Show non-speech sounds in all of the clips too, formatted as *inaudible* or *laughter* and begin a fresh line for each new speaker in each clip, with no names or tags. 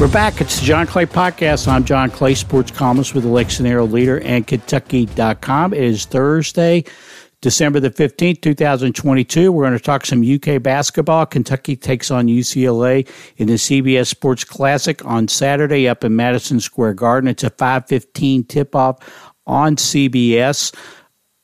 We're back. It's the John Clay Podcast. I'm John Clay, sports columnist with the Herald Leader and Kentucky.com. It is Thursday, December the 15th, 2022. We're going to talk some UK basketball. Kentucky takes on UCLA in the CBS Sports Classic on Saturday up in Madison Square Garden. It's a 515 tip-off on CBS.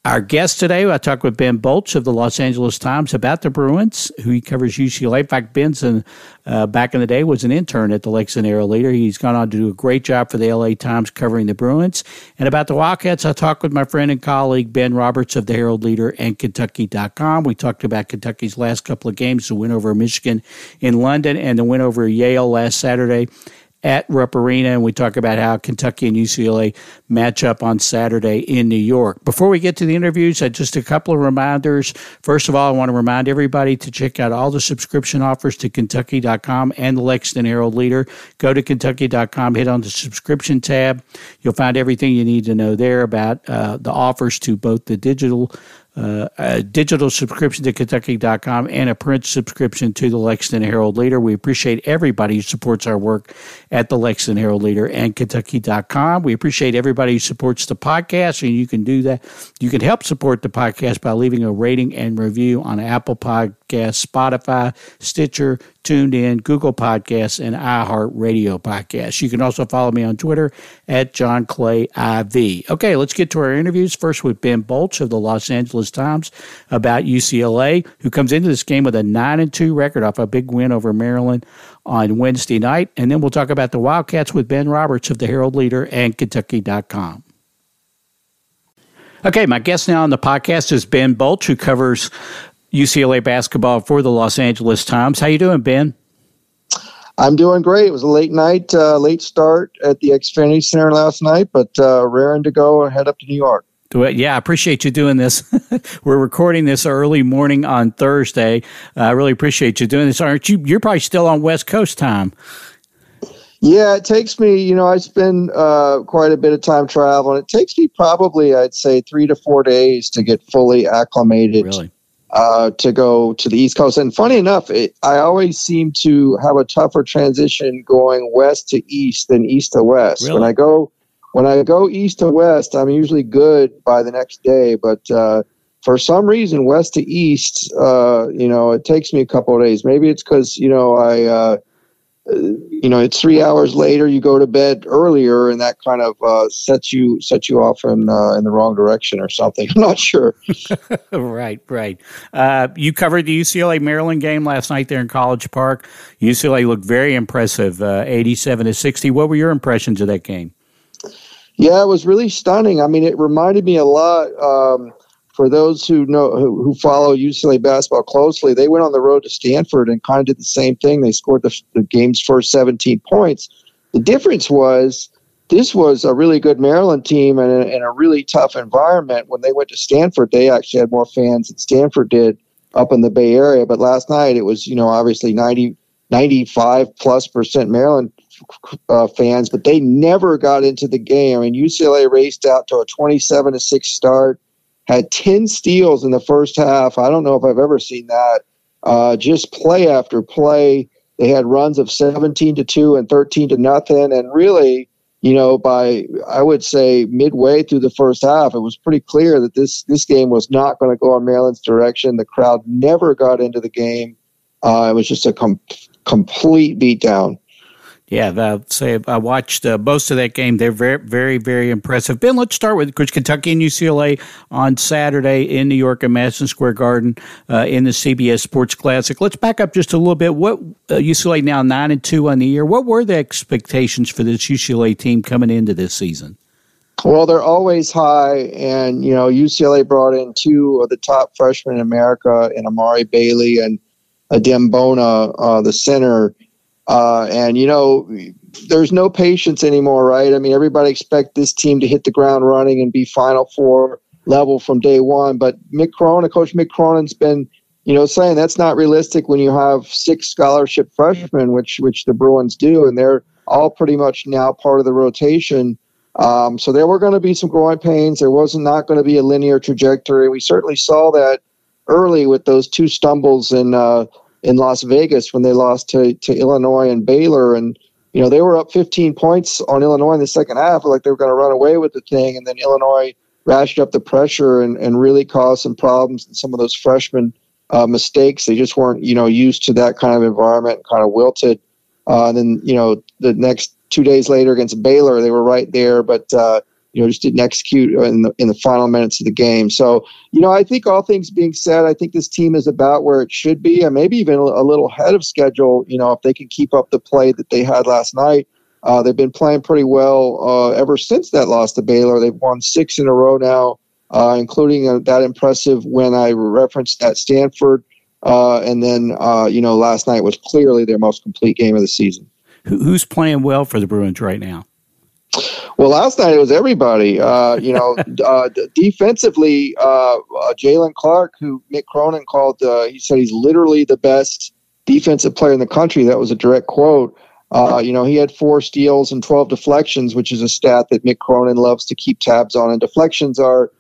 Our guest today, I talked with Ben Bolch of the Los Angeles Times about the Bruins, who he covers UCLA. In fact, Ben's uh, back in the day was an intern at the Lexington Herald Leader. He's gone on to do a great job for the LA Times covering the Bruins. And about the Wildcats, I talked with my friend and colleague Ben Roberts of the Herald Leader and Kentucky.com. We talked about Kentucky's last couple of games, the win over Michigan in London and the win over Yale last Saturday at Rupp Arena, and we talk about how Kentucky and UCLA match up on Saturday in New York. Before we get to the interviews, uh, just a couple of reminders. First of all, I want to remind everybody to check out all the subscription offers to Kentucky.com and the Lexington Herald Leader. Go to Kentucky.com, hit on the subscription tab. You'll find everything you need to know there about uh, the offers to both the digital uh, a digital subscription to Kentucky.com and a print subscription to the Lexington Herald Leader. We appreciate everybody who supports our work at the Lexington Herald Leader and Kentucky.com. We appreciate everybody who supports the podcast, and you can do that. You can help support the podcast by leaving a rating and review on Apple Podcasts, Spotify, Stitcher, TuneIn, Google Podcasts, and iHeartRadio Podcasts. You can also follow me on Twitter at John Clay IV. Okay, let's get to our interviews. First with Ben Bolch of the Los Angeles Times about UCLA, who comes into this game with a 9 and 2 record off a big win over Maryland on Wednesday night. And then we'll talk about the Wildcats with Ben Roberts of the Herald Leader and Kentucky.com. Okay, my guest now on the podcast is Ben Bolch, who covers UCLA basketball for the Los Angeles Times. How you doing, Ben?
I'm doing great. It was a late night, uh, late start at the Xfinity Center last night, but uh, raring to go and head up to New York.
Yeah, I appreciate you doing this. *laughs* We're recording this early morning on Thursday. Uh, I really appreciate you doing this. Aren't you? You're probably still on West Coast time.
Yeah, it takes me, you know, I spend uh, quite a bit of time traveling. It takes me probably, I'd say, three to four days to get fully acclimated
really?
Uh, to go to the East Coast. And funny enough, it, I always seem to have a tougher transition going west to east than east to west.
Really?
When I go when I go east to west, I'm usually good by the next day. But uh, for some reason, west to east, uh, you know, it takes me a couple of days. Maybe it's because you know I uh, you know it's three hours later you go to bed earlier and that kind of uh, sets you sets you off in uh, in the wrong direction or something. *laughs* I'm not sure. *laughs*
Right right. Uh, you covered the ucla maryland game last night there in college park. Ucla looked very impressive uh, 87 to 60 what were your impressions of that game?
Yeah it was really stunning. I mean it reminded me a lot um, for those who know who, who, follow UCLA basketball closely, they went on the road to Stanford and kind of did the same thing. They scored the, the game's first 17 points. The difference was this was a really good Maryland team and a, a really tough environment. When they went to Stanford, they actually had more fans than Stanford did up in the Bay Area. But last night it was, you know, obviously 90, 95 plus percent Maryland uh, fans, but they never got into the game. I mean, UCLA raced out to a 27 to 6 start had 10 steals in the first half. I don't know if I've ever seen that. Uh, just play after play. They had runs of 17 to 2 and 13 to nothing. And really, you know, by I would say midway through the first half, it was pretty clear that this this game was not going to go in Maryland's direction. The crowd never got into the game. Uh, it was just a com- complete beatdown.
Yeah, I'll say I watched uh, most of that game. They're very, very, very impressive. Ben, let's start with Kentucky and UCLA on Saturday in New York at Madison Square Garden uh, in the CBS Sports Classic. Let's back up just a little bit. What uh, UCLA now nine and two on the year? What were the expectations for this UCLA team coming into this season?
Well, they're always high, and you know UCLA brought in two of the top freshmen in America, and Amari Bailey and Adem Bona, uh, the center uh, and you know, there's no patience anymore, right? I mean, everybody expect this team to hit the ground running and be Final Four level from day one. But Mick Cronin, Coach Mick Cronin's been, you know, saying that's not realistic when you have six scholarship freshmen, which which the Bruins do, and they're all pretty much now part of the rotation. Um, so there were going to be some growing pains. There wasn't not going to be a linear trajectory. We certainly saw that early with those two stumbles in uh, in Las Vegas when they lost to, to Illinois and Baylor. And you know, they were up 15 points on Illinois in the second half, like they were going to run away with the thing. And then Illinois ratcheted up the pressure and, and really caused some problems and some of those freshmen uh, mistakes. They just weren't, you know, used to that kind of environment, kind of wilted. Uh, and then, you know, the next two days later against Baylor, they were right there, but, uh, you know, just didn't execute in the, in the final minutes of the game. So, you know, I think all things being said, I think this team is about where it should be, and maybe even a little ahead of schedule. You know, if they can keep up the play that they had last night, uh, they've been playing pretty well uh, ever since that loss to Baylor. They've won six in a row now, uh, including uh, that impressive win I referenced at Stanford. Uh, and then, uh, you know, last night was clearly their most complete game of the season.
Who's playing well for the Bruins right now?
Well, last night it was everybody. Uh, you know, *laughs* uh, defensively, uh, uh, Jaylen Clark, who Mick Cronin called, uh, he said he's literally the best defensive player in the country. That was a direct quote. Uh, you know, he had four steals and 12 deflections, which is a stat that Mick Cronin loves to keep tabs on. And deflections are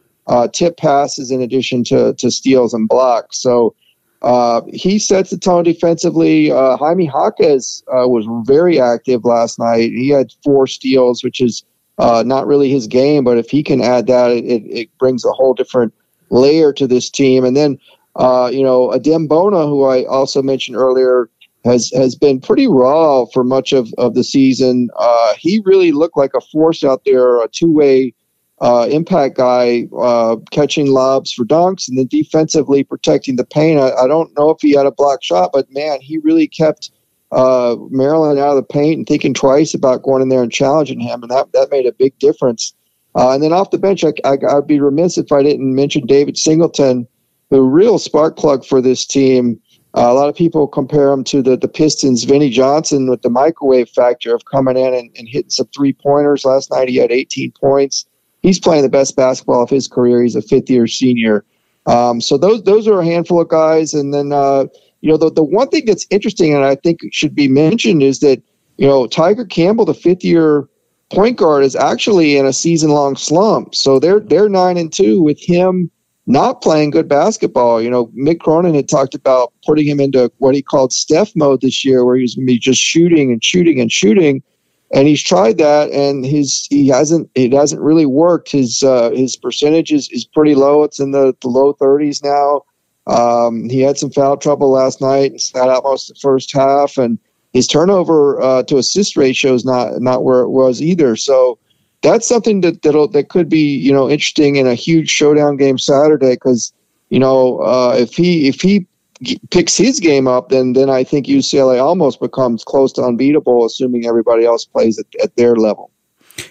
tip passes in addition to, to steals and blocks. So, uh, he sets the tone defensively. Uh, Jaime Jaquez uh, was very active last night. He had four steals, which is uh, not really his game, but if he can add that, it, it, brings a whole different layer to this team. And then, uh, you know, Adem Bona, who I also mentioned earlier, has has been pretty raw for much of, of the season. Uh, he really looked like a force out there, a two way uh, impact guy uh, catching lobs for dunks and then defensively protecting the paint. I, I, don't know if he had a block shot, but man, he really kept uh, Maryland out of the paint and thinking twice about going in there and challenging him, and that, that made a big difference. Uh, and then off the bench, I, I, I'd be remiss if I didn't mention David Singleton, the real spark plug for this team. Uh, a lot of people compare him to the, the Pistons' Vinnie Johnson with the microwave factor of coming in and, and hitting some three pointers. Last night he had 18 points he's playing the best basketball of his career. He's a fifth year senior. Um, so those those are a handful of guys. And then uh, you know the the one thing that's interesting and I think should be mentioned is that you know Tiger Campbell, the fifth year point guard, is actually in a season long slump. So they're they're nine and two with him not playing good basketball. You know, Mick Cronin had talked about putting him into what he called Steph mode this year, where he was going to be just shooting and shooting and shooting and he's tried that and his he hasn't it hasn't really worked. His uh, his percentage is, is pretty low. It's in the, the low 30s now. Um, he had some foul trouble last night and sat out most of the first half and his turnover uh, to assist ratio is not not where it was either. So that's something that that could be you know interesting in a huge showdown game Saturday because you know uh, if he if he picks his game up, then then I think UCLA almost becomes close to unbeatable, assuming everybody else plays at, at their level.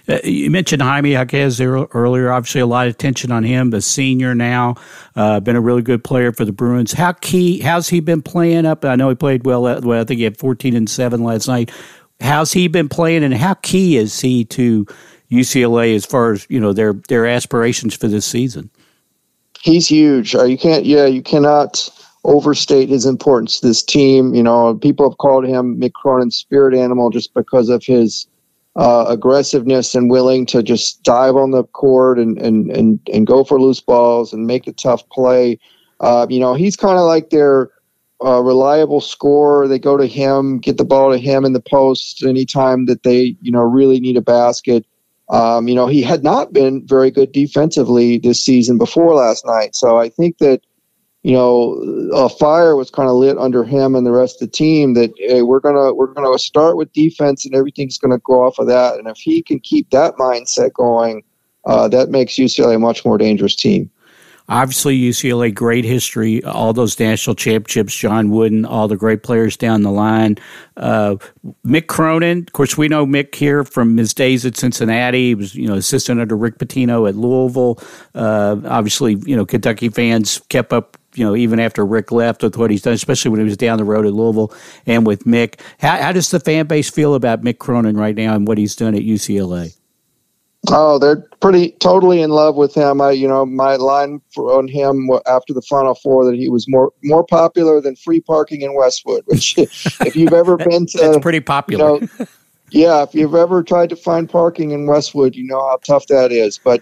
Uh, you mentioned Jaime Jaquez earlier. Obviously, a lot of attention on him. The senior now, uh, been a really good player for the Bruins. How key? How's he been playing up? I know he played well. well I think he had fourteen and seven last night. How's he been playing, and how key is he to UCLA as far as you know their their aspirations for this season?
He's huge. You can't. Yeah, you cannot overstate his importance to this team. You know, people have called him Mick Cronin's spirit animal just because of his uh, aggressiveness and willing to just dive on the court and, and, and, and go for loose balls and make a tough play. Uh, you know, he's kind of like their uh, reliable scorer. They go to him, get the ball to him in the post anytime that they, you know, really need a basket. Um, you know, he had not been very good defensively this season before last night. So I think that you know, a fire was kind of lit under him and the rest of the team that hey, we're gonna we're gonna start with defense and everything's gonna go off of that. And if he can keep that mindset going, uh, that makes UCLA a much more dangerous team.
Obviously, UCLA, great history, all those national championships, John Wooden, all the great players down the line. Uh, Mick Cronin, of course, we know Mick here from his days at Cincinnati. He was, you know, assistant under Rick Pitino at Louisville. Uh, obviously, you know, Kentucky fans kept up you know, even after Rick left with what he's done, especially when he was down the road at Louisville and with Mick. How, how does the fan base feel about Mick Cronin right now and what he's done at UCLA?
Oh, they're pretty totally in love with him. I, you know, my line for, on him after the Final Four that he was more more popular than free parking in Westwood. Which, *laughs* if you've ever *laughs* been to,
that's pretty popular.
You know, yeah, if you've ever tried to find parking in Westwood, you know how tough that is. But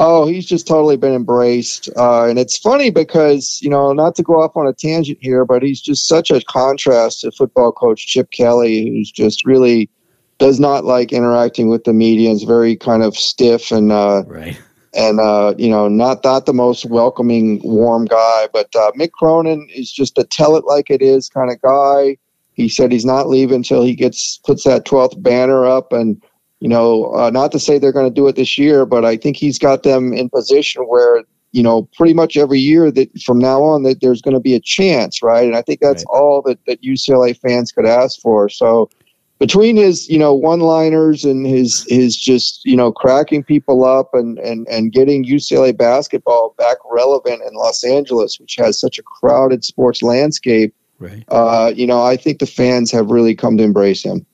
Oh, he's just totally been embraced. Uh, and it's funny because, you know, not to go off on a tangent here, but he's just such a contrast to football coach Chip Kelly, who's just really does not like interacting with the media. Is very kind of stiff and uh,
right.
And uh, you know, not not the most welcoming, warm guy. But uh, Mick Cronin is just a tell it like it is kind of guy. He said he's not leaving until he gets puts that twelfth banner up, and you know, uh, not to say they're going to do it this year, but I think he's got them in position where you know pretty much every year that from now on that there's going to be a chance, right? And I think that's right. all that that UCLA fans could ask for. So between his you know one liners and his his just you know cracking people up and and and getting UCLA basketball back relevant in Los Angeles, which has such a crowded sports landscape.
Right.
Uh, you know, I think the fans have really come to embrace him.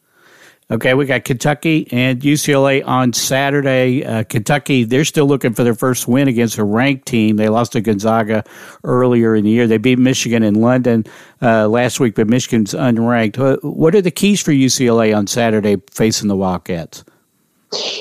Okay, we got Kentucky and UCLA on Saturday. Uh, Kentucky, they're still looking for their first win against a ranked team. They lost to Gonzaga earlier in the year. They beat Michigan in London uh, last week, but Michigan's unranked. What are the keys for UCLA on Saturday facing the Wildcats?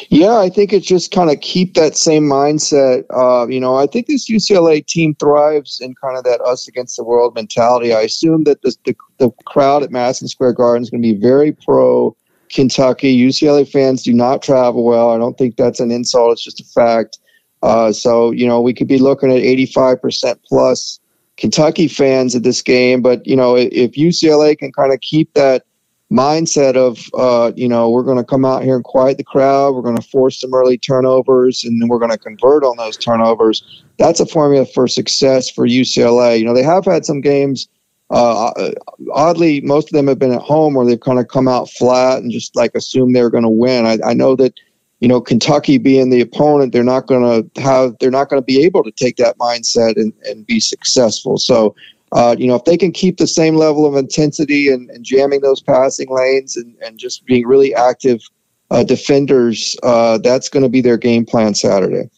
Yeah, I think it's just kind of keep that same mindset. Uh, you know, I think this UCLA team thrives in kind of that us against the world mentality. I assume that the, the, the crowd at Madison Square Garden is going to be very pro Kentucky. UCLA fans do not travel well. I don't think that's an insult. It's just a fact. Uh, so, you know, we could be looking at 85% plus Kentucky fans at this game. But, you know, if UCLA can kind of keep that mindset of, uh, you know, we're going to come out here and quiet the crowd, we're going to force some early turnovers, and then we're going to convert on those turnovers, that's a formula for success for UCLA. You know, they have had some games uh, oddly, most of them have been at home where they've kind of come out flat and just like assume they're going to win. I, I, know that, you know, Kentucky being the opponent, they're not going to have, they're not going to be able to take that mindset and, and be successful. So, uh, you know, if they can keep the same level of intensity and, and jamming those passing lanes and, and just being really active uh, defenders, uh, that's going to be their game plan Saturday.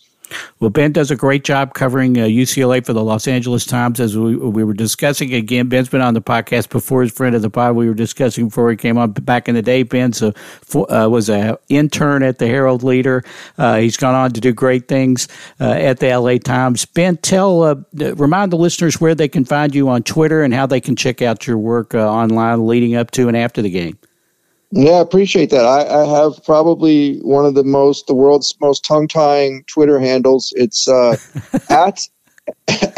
Well, Ben does a great job covering uh, UCLA for the Los Angeles Times. As we, we were discussing again, Ben's been on the podcast before. His friend of the pod, we were discussing before he came on back in the day. Ben so, uh, was an intern at the Herald Leader. Uh, he's gone on to do great things uh, at the LA Times. Ben, tell uh, remind the listeners where they can find you on Twitter and how they can check out your work uh, online leading up to and after the game.
Yeah, I appreciate that. I, I, have probably one of the most, the world's most tongue tying Twitter handles. It's uh, *laughs* at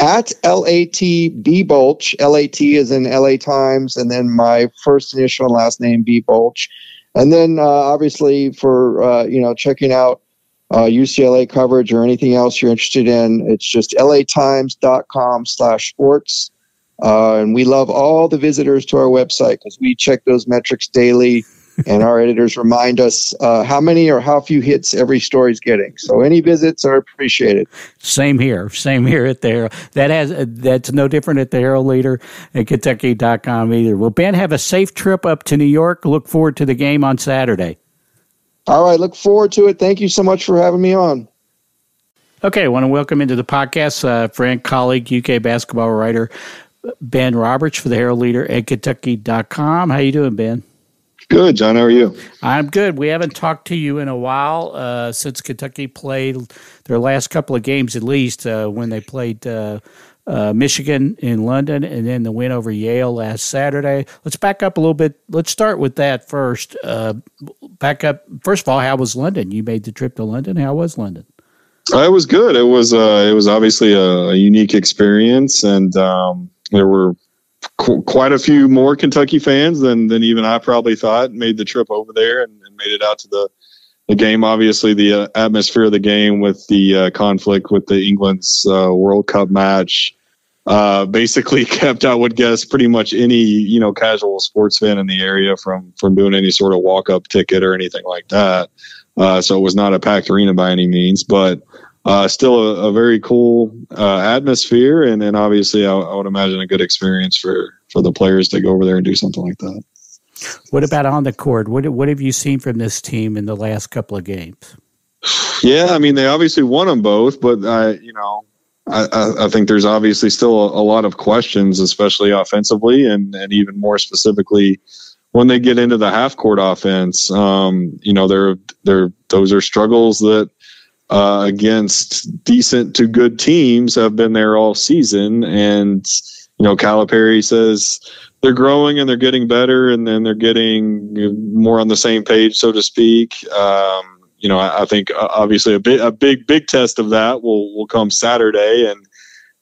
at lat b bolch. Lat is in LA Times, and then my first initial and last name b bolch, and then uh, obviously for uh, you know checking out uh, UCLA coverage or anything else you're interested in, it's just latimes.com slash sports. Uh, and we love all the visitors to our website because we check those metrics daily and our editors remind us uh, how many or how few hits every story is getting. So any visits are appreciated.
Same here. Same here at the That has that's no different at the Herald Leader at Kentucky.com either. Well, Ben, have a safe trip up to New York. Look forward to the game on Saturday.
All right, look forward to it. Thank you so much for having me on.
Okay, I want to welcome into the podcast uh, friend, colleague, UK basketball writer Ben Roberts for the Herald Leader at Kentucky.com. How you doing, Ben?
Good, John. How are you?
I'm good. We haven't talked to you in a while uh, since Kentucky played their last couple of games, at least uh, when they played uh, uh Michigan in London and then the win over Yale last Saturday. Let's back up a little bit. Let's start with that first. Uh, back up. First of all, how was London? You made the trip to London. How was London?
Uh, it was good. It was it was obviously a, a unique experience, and um, there were qu- quite a few more Kentucky fans than than even I probably thought made the trip over there and, and made it out to the the game. Obviously, the uh, atmosphere of the game with the uh, conflict with the England's uh, World Cup match uh, basically *laughs* kept, I would guess, pretty much any you know casual sports fan in the area from from doing any sort of walk up ticket or anything like that. Uh, so it was not a packed arena by any means, but uh, still a, a, very cool uh, atmosphere, and, and obviously, I, I, would imagine a good experience for for the players to go over there and do something like that.
What about on the court? What what have you seen from this team in the last couple of games?
Yeah, I mean, they obviously won them both, but I, you know, I, I think there's obviously still a, a lot of questions, especially offensively, and and even more specifically when they get into the half court offense. Um, you know, they're they're those are struggles that uh, against decent to good teams have been there all season. And, you know, Calipari says they're growing and they're getting better, and then they're getting more on the same page, so to speak. Um, you know, I, I, think uh, obviously a big a big big test of that will will come Saturday, and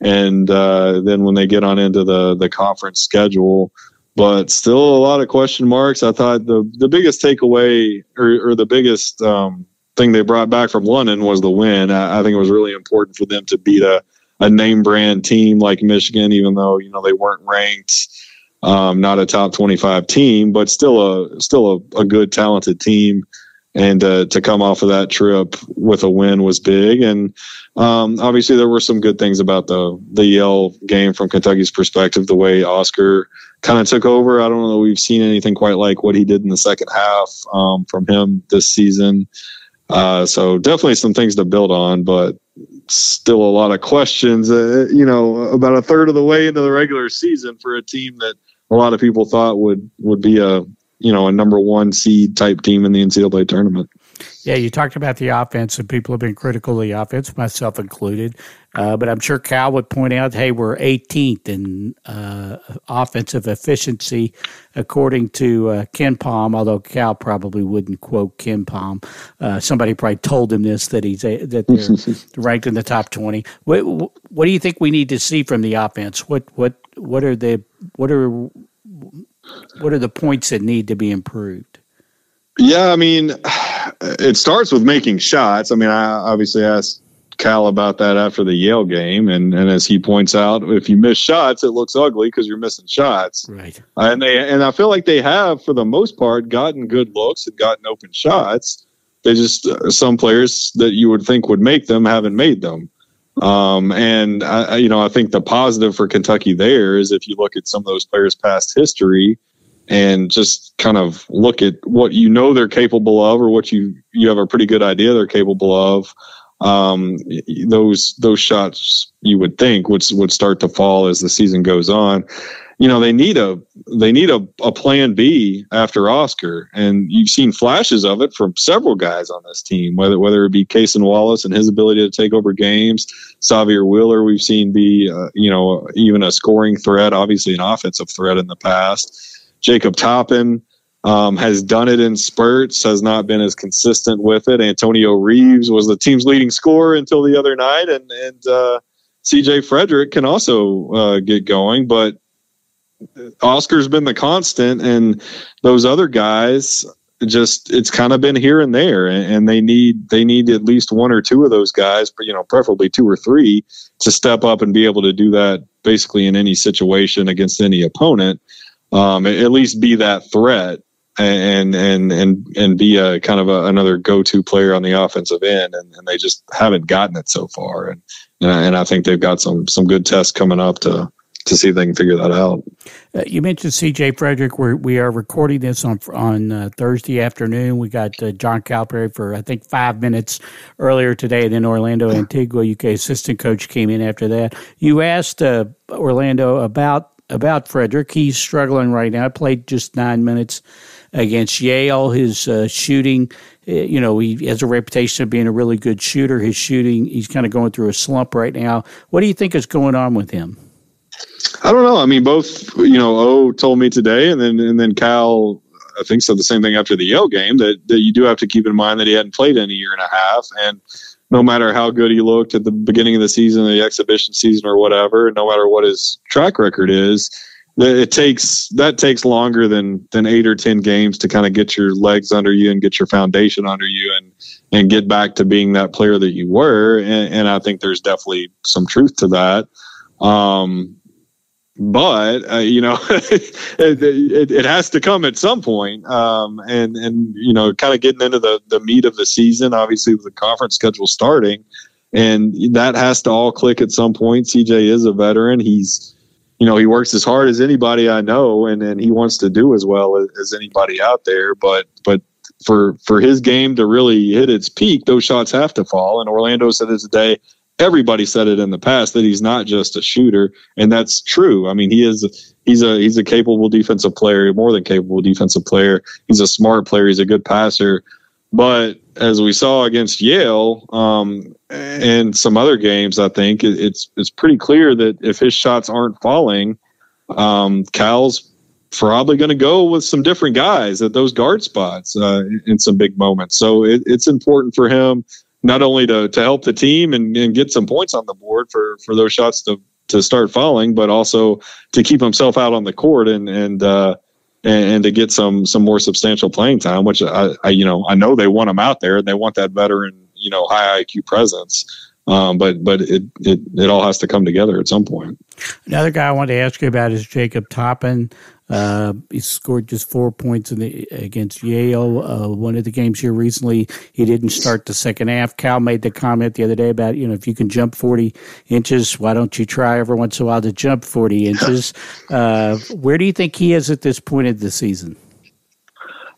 and uh, then when they get on into the the conference schedule. But still a lot of question marks. I thought the the biggest takeaway or, or the biggest um, thing they brought back from London was the win. I, I think it was really important for them to beat a a name brand team like Michigan, even though you know they weren't ranked, um, not a top twenty five team, but still a still a, a good talented team. And uh, to come off of that trip with a win was big. And um, obviously, there were some good things about the the Yale game from Kentucky's perspective. The way Oscar kind of took over. I don't know that we've seen anything quite like what he did in the second half um, from him this season. Uh, so definitely some things to build on, but still a lot of questions. Uh, you know, about a third of the way into the regular season for a team that a lot of people thought would would be a you know a number one seed type team in the NCAA tournament.
Yeah, you talked about the offense, and people have been critical of the offense, myself included. Uh, but I'm sure Cal would point out, hey, we're 18th in uh, offensive efficiency, according to uh, KenPom. Although Cal probably wouldn't quote KenPom. Uh, somebody probably told him this that he's a, that they're *laughs* ranked in the top 20. What, what do you think we need to see from the offense? What what what are the what are what are the points that need to be improved?
Yeah, I mean, it starts with making shots. I mean, I obviously asked Cal about that after the Yale game, and and as he points out, if you miss shots, it looks ugly because you're missing shots.
Right.
And they and I feel like they have, for the most part, gotten good looks and gotten open shots. They just uh, some players that you would think would make them haven't made them. Um, and I, you know, I think the positive for Kentucky there is if you look at some of those players' past history and just kind of look at what you know they're capable of or what you you have a pretty good idea they're capable of um, those those shots you would think would would start to fall as the season goes on you know they need a they need a, a plan B after Oscar, and you've seen flashes of it from several guys on this team. Whether whether it be Cason Wallace and his ability to take over games, Sahvir Wheeler, we've seen be uh, you know even a scoring threat, obviously an offensive threat in the past. Jacob Toppin um, has done it in spurts, has not been as consistent with it. Antonio Reeves was the team's leading scorer until the other night, and and uh, C.J. Frederick can also uh, get going, but Oscar's been the constant, and those other guys just it's kind of been here and there, and, they need they need at least one or two of those guys, but you know, preferably two or three, to step up and be able to do that basically in any situation against any opponent um, at least be that threat and and and and be a kind of a, another go-to player on the offensive end, and, and they just haven't gotten it so far. And and I think they've got some some good tests coming up to to see if they can figure that out.
Uh, you mentioned C.J. Frederick. We're, we are recording this on on uh, Thursday afternoon. We got uh, John Calipari for I think five minutes earlier today. And then Orlando Antigua, UK assistant coach, came in after that. You asked uh, Orlando about about Frederick. He's struggling right now. I played just nine minutes against Yale. His uh, shooting, uh, you know, he has a reputation of being a really good shooter. His shooting, he's kind of going through a slump right now. What do you think is going on with him?
I don't know. I mean, both, you know, O told me today, and then and then Cal, I think said the same thing after the Yale game that that you do have to keep in mind that he hadn't played in a year and a half, and no matter how good he looked at the beginning of the season, the exhibition season, or whatever, no matter what his track record is, it takes that takes longer than than eight or ten games to kind of get your legs under you and get your foundation under you and and get back to being that player that you were. And, and I think there's definitely some truth to that. Um, but uh, you know *laughs* it, it, it, has to come at some point um, and and you know kind of getting into the the meat of the season obviously with the conference schedule starting and that has to all click at some point. Cj is a veteran. He's you know he works as hard as anybody i know and and he wants to do as well as, as anybody out there but but for for his game to really hit its peak those shots have to fall and orlando said it today everybody said it in the past that he's not just a shooter, and that's true. I mean, he is he's a he's a capable defensive player, more than capable defensive player. He's a smart player. He's a good passer. But as we saw against Yale um, and some other games, I think it's it's pretty clear that if his shots aren't falling, um, Cal's probably going to go with some different guys at those guard spots uh, in some big moments. So it, it's important for him not only to, to help the team and, and, get some points on the board for, for those shots to, to start falling, but also to keep himself out on the court and, and, uh, and, and, to get some, some more substantial playing time, which I, I, you know, I know they want him out there. They want that veteran, you know, high IQ presence. Um, but but it, it it all has to come together at some point.
Another guy I wanted to ask you about is Jacob Toppin. Uh, he scored just four points the, against Yale. Uh, one of the games here recently, he didn't start the second half. Cal made the comment the other day about, you know, if you can jump 40 inches, why don't you try every once in a while to jump 40 inches? *laughs* Uh, where do you think he is at this point of the season?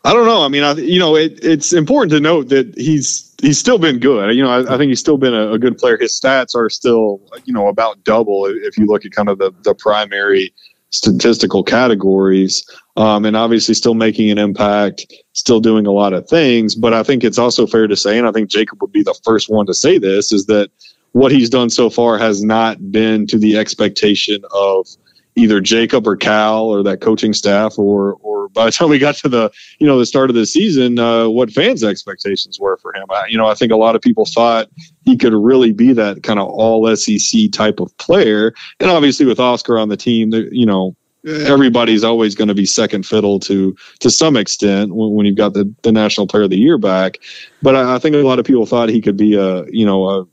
I don't know. I mean, I, you know, it, it's important to note that he's he's still been good. You know, I, I think he's still been a, a, good player. His stats are still, you know, about double if you look at kind of the the primary statistical categories um, and obviously still making an impact, still doing a lot of things. But I think it's also fair to say, and I think Jacob would be the first one to say this, is that what he's done so far has not been to the expectation of either Jacob or Cal or that coaching staff or or by the time we got to the you know the start of the season, uh, what fans' expectations were for him. I, you know, I think a lot of people thought he could really be that kind of all SEC type of player, and obviously with Oscar on the team, you know. Everybody's always going to be second fiddle to to some extent when, when you've got the, the national player of the year back, but I, I think a lot of people thought he could be a you know a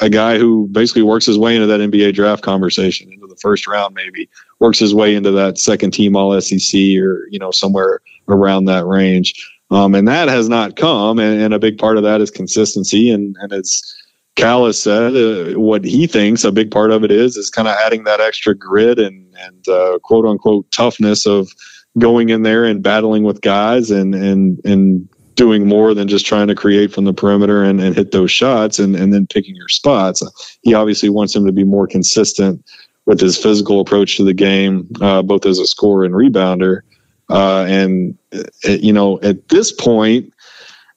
a guy who basically works his way into that NBA draft conversation, into the first round, maybe works his way into that second team All SEC or you know somewhere around that range. Um, and that has not come, and, and, a big part of that is consistency. And and as Cal has said, uh, what he thinks a big part of it is is kind of adding that extra grit and and uh, quote unquote toughness of going in there and battling with guys and and and doing more than just trying to create from the perimeter and, and hit those shots and, and then picking your spots. He obviously wants him to be more consistent with his physical approach to the game, uh, both as a scorer and rebounder. Uh, and uh, you know, at this point,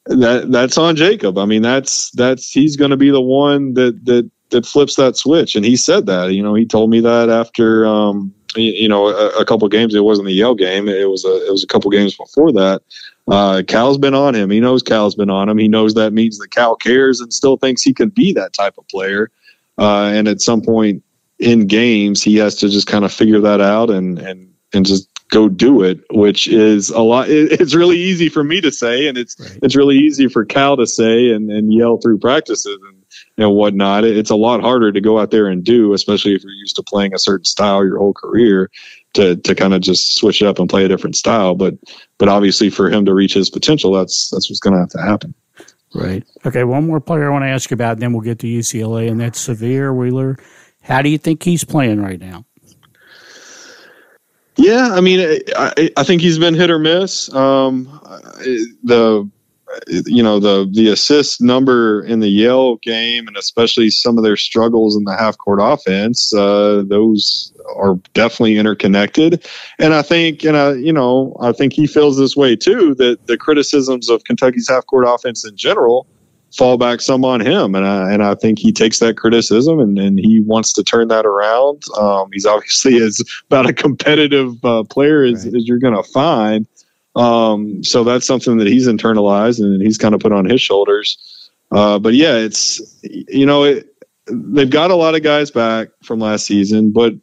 that that's on Jacob. I mean, that's that's he's going to be the one that that that flips that switch. And he said that. You know, he told me that after um, you know a, a couple games. It wasn't the Yale game. It was a it was a couple games before that. Uh, Cal's been on him. He knows Cal's been on him. He knows that means that Cal cares and still thinks he can be that type of player. Uh, and at some point in games, he has to just kind of figure that out and and and just go do it, which is a lot. It, it's really easy for me to say, and it's right. it's really easy for Cal to say and, and yell through practices and and whatnot. It's a lot harder to go out there and do, especially if you're used to playing a certain style your whole career to to kind of just switch it up and play a different style. But but obviously for him to reach his potential, that's that's what's going to have to happen.
Right. Okay. One more player I want to ask you about, and then we'll get to UCLA, and that's Sahvir Wheeler. How do you think he's playing right now?
Yeah, I mean, I, I think he's been hit or miss. Um, the you know the the assist number in the Yale game, and especially some of their struggles in the half court offense, uh, those are definitely interconnected. And I think, and I, you know, I think he feels this way too. That the criticisms of Kentucky's half court offense in general fall back some on him, and I and I think he takes that criticism and, and he wants to turn that around. Um, he's obviously *laughs* as about a competitive uh, player as, right. as you're going to find. Um, so that's something that he's internalized and he's kind of put on his shoulders. Uh, but yeah, it's you know it, they've got a lot of guys back from last season, but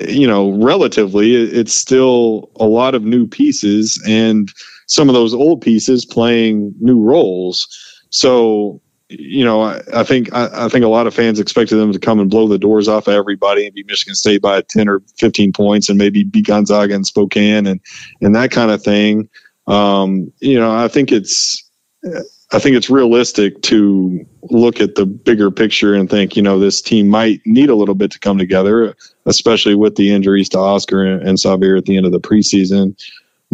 you know relatively it's still a lot of new pieces and some of those old pieces playing new roles. So you know, I, I think I, I, think a lot of fans expected them to come and blow the doors off of everybody and be Michigan State by ten or fifteen points and maybe beat Gonzaga and Spokane and and that kind of thing. Um, you know, I think it's I think it's realistic to look at the bigger picture and think, you know, this team might need a little bit to come together, especially with the injuries to Oscar and, and at the end of the preseason.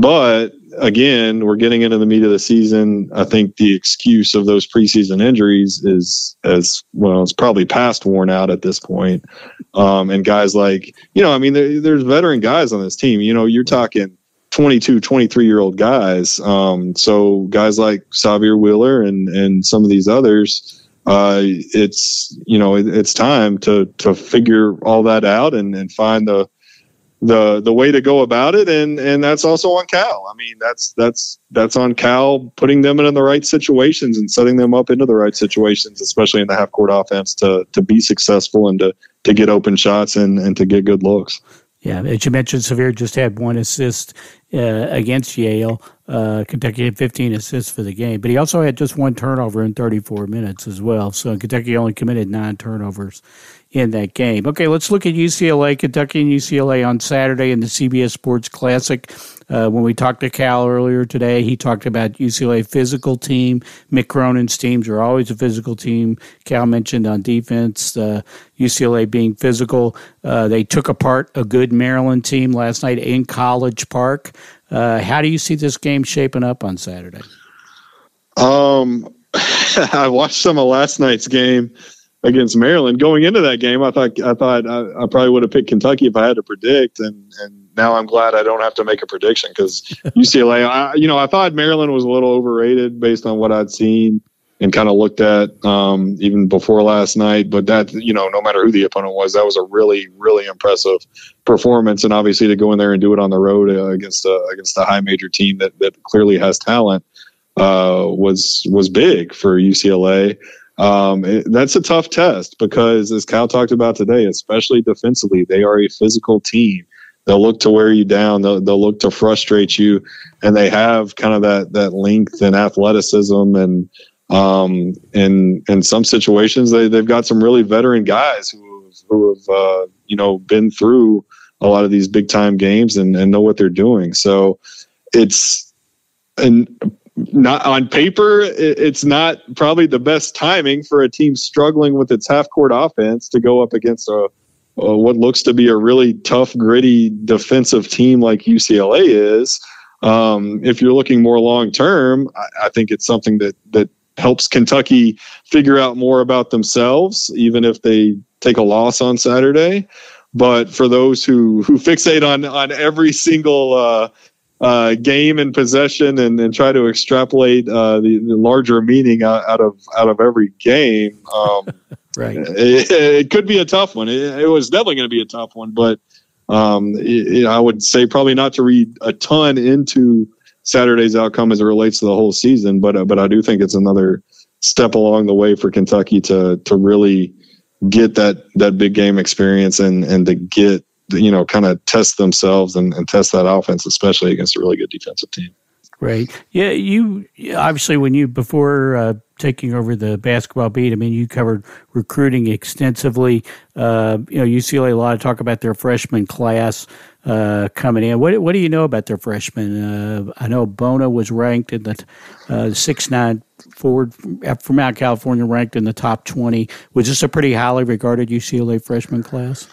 But again, we're getting into the meat of the season. I think the excuse of those preseason injuries is as well, it's probably past worn out at this point. Um, and guys like, you know, I mean, there, there's veteran guys on this team. You know, you're talking 22, 23 year old guys. Um, so guys like Sahvir Wheeler and, and some of these others, uh, it's, you know, it, it's time to, to figure all that out and, and find the, the the way to go about it, and and that's also on Cal. I mean, that's that's that's on Cal putting them in the right situations and setting them up into the right situations, especially in the half court offense to to be successful and to to get open shots and and to get good looks.
Yeah, as you mentioned, Sahvir just had one assist uh, against Yale. Uh, Kentucky had 15 assists for the game, but he also had just one turnover in 34 minutes as well. So Kentucky only committed nine turnovers in that game. Okay, let's look at UCLA, Kentucky, and UCLA on Saturday in the CBS Sports Classic. Uh, when we talked to Cal earlier today, he talked about UCLA physical team. Mick Cronin's teams are always a physical team. Cal mentioned on defense, uh, UCLA being physical. Uh, they took apart a good Maryland team last night in College Park. Uh, how do you see this game shaping up on Saturday?
Um, *laughs* I watched some of last night's game against Maryland. Going into that game, I thought I thought I, I, probably would have picked Kentucky if I had to predict, and and now I'm glad I don't have to make a prediction because UCLA. I, you know, I thought Maryland was a little overrated based on what I'd seen and kind of looked at um, even before last night. But that you know, no matter who the opponent was, that was a really really impressive performance, and obviously to go in there and do it on the road uh, against a, against a high major team that that clearly has talent uh, was was big for UCLA. Um, it, that's a tough test because, as Cal talked about today, especially defensively, they are a physical team. They'll look to wear you down. They'll, they'll look to frustrate you, and they have kind of that that length and athleticism, and um, in in some situations they they've got some really veteran guys who who have uh, you know been through a lot of these big time games and, and know what they're doing. So it's and not on paper, it's not probably the best timing for a team struggling with its half court offense to go up against a, a, what looks to be a really tough, gritty defensive team like UCLA is. Um, if you're looking more long term, I, I, think it's something that that helps Kentucky figure out more about themselves, even if they take a loss on Saturday. But for those who who fixate on on every single uh, uh, game and possession and, and try to extrapolate uh, the, the, larger meaning out, out, of out of every game. Um, *laughs*
right.
It, it, could be a tough one. It, it was definitely going to be a tough one, but um, it, I would say probably not to read a ton into Saturday's outcome as it relates to the whole season. But uh, but I do think it's another step along the way for Kentucky to to really get that that big game experience and and to get you know, kind of test themselves and, and test that offense, especially against a really good defensive team.
Right. Yeah. You obviously, when you, before uh, taking over the basketball beat, I mean, you covered recruiting extensively. Uh, you know, UCLA, a lot of talk about their freshman class uh, coming in. What, what do you know about their freshmen? Uh, I know Bona was ranked in the uh, six nine forward from out California, ranked in the top 20. Was this a pretty highly regarded UCLA freshman class?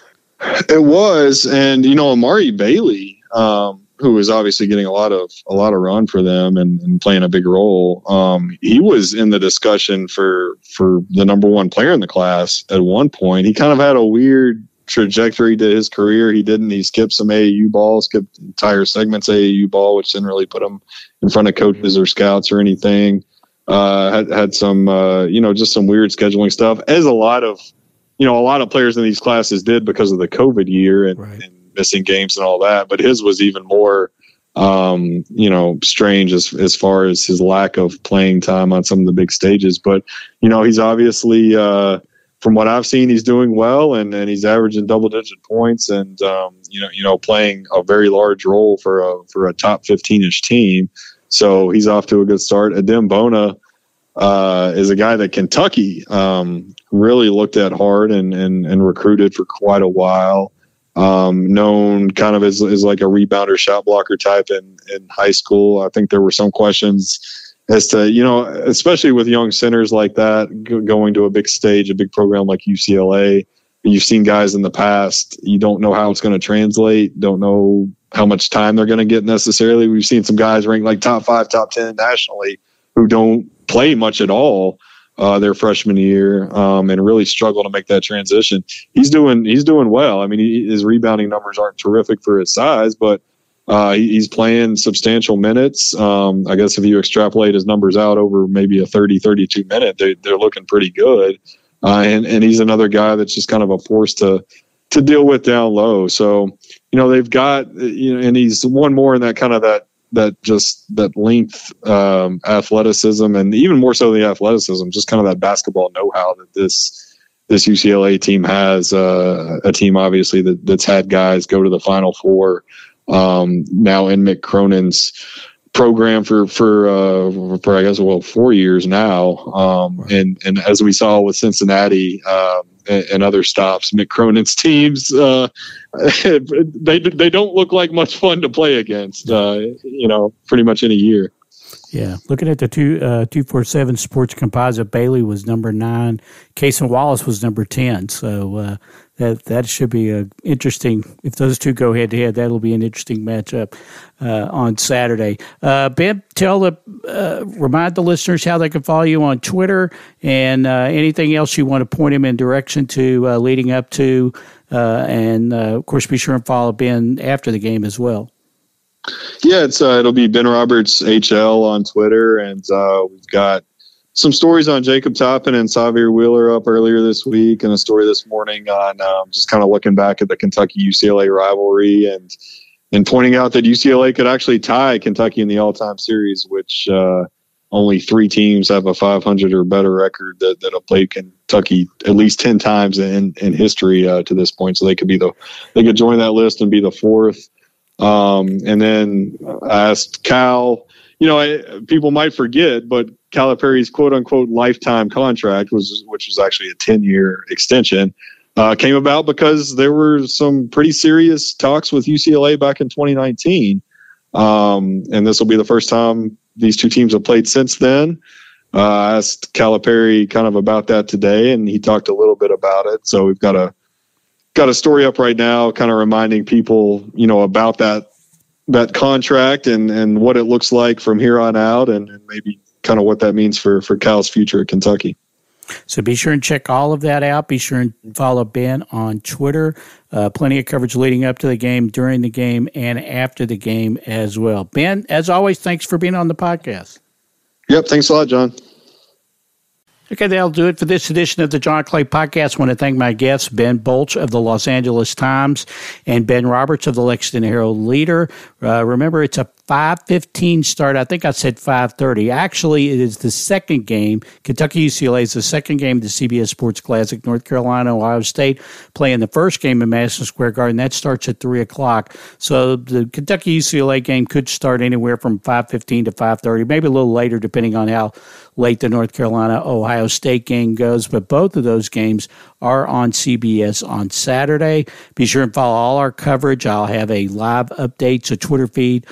It was, and you know, Amari Bailey, um, who was obviously getting a lot of a lot of run for them and, and playing a big role. Um, he was in the discussion for for the number one player in the class at one point. He kind of had a weird trajectory to his career. He didn't. He skipped some AAU ball, skipped entire segments AAU ball, which didn't really put him in front of coaches or scouts or anything. Uh, had had some, uh, you know, just some weird scheduling stuff, as a lot of you know, a lot of players in these classes did because of the COVID year and, right. and missing games and all that. But his was even more, um, you know, strange as as far as his lack of playing time on some of the big stages. But you know, he's obviously, uh, from what I've seen, he's doing well and, and he's averaging double digit points and um, you know, you know, playing a very large role for a for a top fifteen ish team. So he's off to a good start. Adem Bona uh, is a guy that Kentucky um, really looked at hard and, and, and recruited for quite a while. Um, known kind of as, as like a rebounder shot blocker type in, in high school. I think there were some questions as to, you know, especially with young centers like that g- going to a big stage, a big program like UCLA. You've seen guys in the past, you don't know how it's going to translate, don't know how much time they're going to get necessarily. We've seen some guys ranked like top five, top 10 nationally who don't play much at all uh, their freshman year um, and really struggle to make that transition. He's doing he's doing well. I mean, he, his rebounding numbers aren't terrific for his size, but uh, he, he's playing substantial minutes. Um, I guess if you extrapolate his numbers out over maybe a 30, 32 minute, they, they're looking pretty good. Uh, and, and he's another guy that's just kind of a force to to deal with down low. So you know they've got you know, and he's one more in that kind of that that just that length, um, athleticism, and even more so the athleticism, just kind of that basketball know-how that this this UCLA team has. Uh, a team obviously that, that's had guys go to the Final Four. Um, now in Mick Cronin's program for for uh, for I guess well four years now, um, and and as we saw with Cincinnati um, and, and, other stops, Mick Cronin's teams uh, *laughs* they they don't look like much fun to play against. Uh, you know, pretty much in a year.
Yeah, looking at the two uh, two four seven sports composite, Bailey was number nine, Cason Wallace was number ten. So uh, that that should be a interesting. If those two go head to head, that'll be an interesting matchup uh, on Saturday. Uh, ben, tell the uh, remind the listeners how they can follow you on Twitter and uh, anything else you want to point them in direction to uh, leading up to, uh, and of course be sure and follow Ben after the game as well.
Yeah, it's it'll be Ben Roberts HL on Twitter, and we've got some stories on Jacob Toppin and Sahvir Wheeler up earlier this week, and a story this morning on um, just kind of looking back at the Kentucky UCLA rivalry and and pointing out that UCLA could actually tie Kentucky in the all time series, which uh, only three teams have a 500 or better record that, that have played Kentucky at least 10 times in, in history uh, to this point. So they could be the they could join that list and be the fourth. Um, and then I asked Cal you know, I, people might forget, but Calipari's quote unquote lifetime contract was, which was actually a 10 year extension, uh, came about because there were some pretty serious talks with UCLA back in 2019. Um, and this will be the first time these two teams have played since then. Uh, I asked Calipari kind of about that today, and he talked a little bit about it. So we've got a got a story up right now, kind of reminding people, you know, about that that contract and and what it looks like from here on out, and, and maybe kind of what that means for for Cal's future at Kentucky.
So be sure and check all of that out. Be sure and follow Ben on Twitter. Uh, plenty of coverage leading up to the game, during the game, and after the game as well. Ben, as always, thanks for being on the podcast.
Yep. Thanks a lot, John.
Okay, that'll do it for this edition of the John Clay Podcast. I want to thank my guests, Ben Bolch of the Los Angeles Times and Ben Roberts of the Lexington Herald Leader. Uh, remember, it's a 5.15 start. I think I said 5.30. Actually, it is the second game. Kentucky UCLA is the second game of the CBS Sports Classic. North Carolina, Ohio State playing the first game in Madison Square Garden. That starts at 3 o'clock. So the Kentucky UCLA game could start anywhere from 5.15 to 5.30, maybe a little later, depending on how late the North Carolina Ohio State game goes. But both of those games are on CBS on Saturday. Be sure and follow all our coverage. I'll have a live updates, a Twitter feed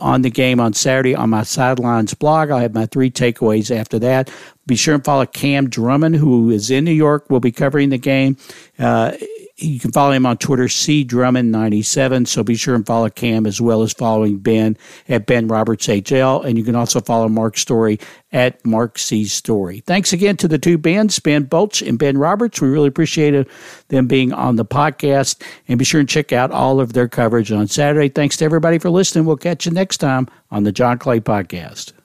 on the game on Saturday on my sidelines blog. I'll have my three takeaways after that. Be sure and follow Cam Drummond, who is in New York. Will be covering the game. Uh, you can follow him on Twitter, C Drummond97. So be sure and follow Cam as well as following Ben at Ben Roberts HL. And you can also follow Mark Story at Mark C Story. Thanks again to the two Bens, Ben Bolch and Ben Roberts. We really appreciate them being on the podcast. And be sure and check out all of their coverage on Saturday. Thanks to everybody for listening. We'll catch you next time on the John Clay Podcast.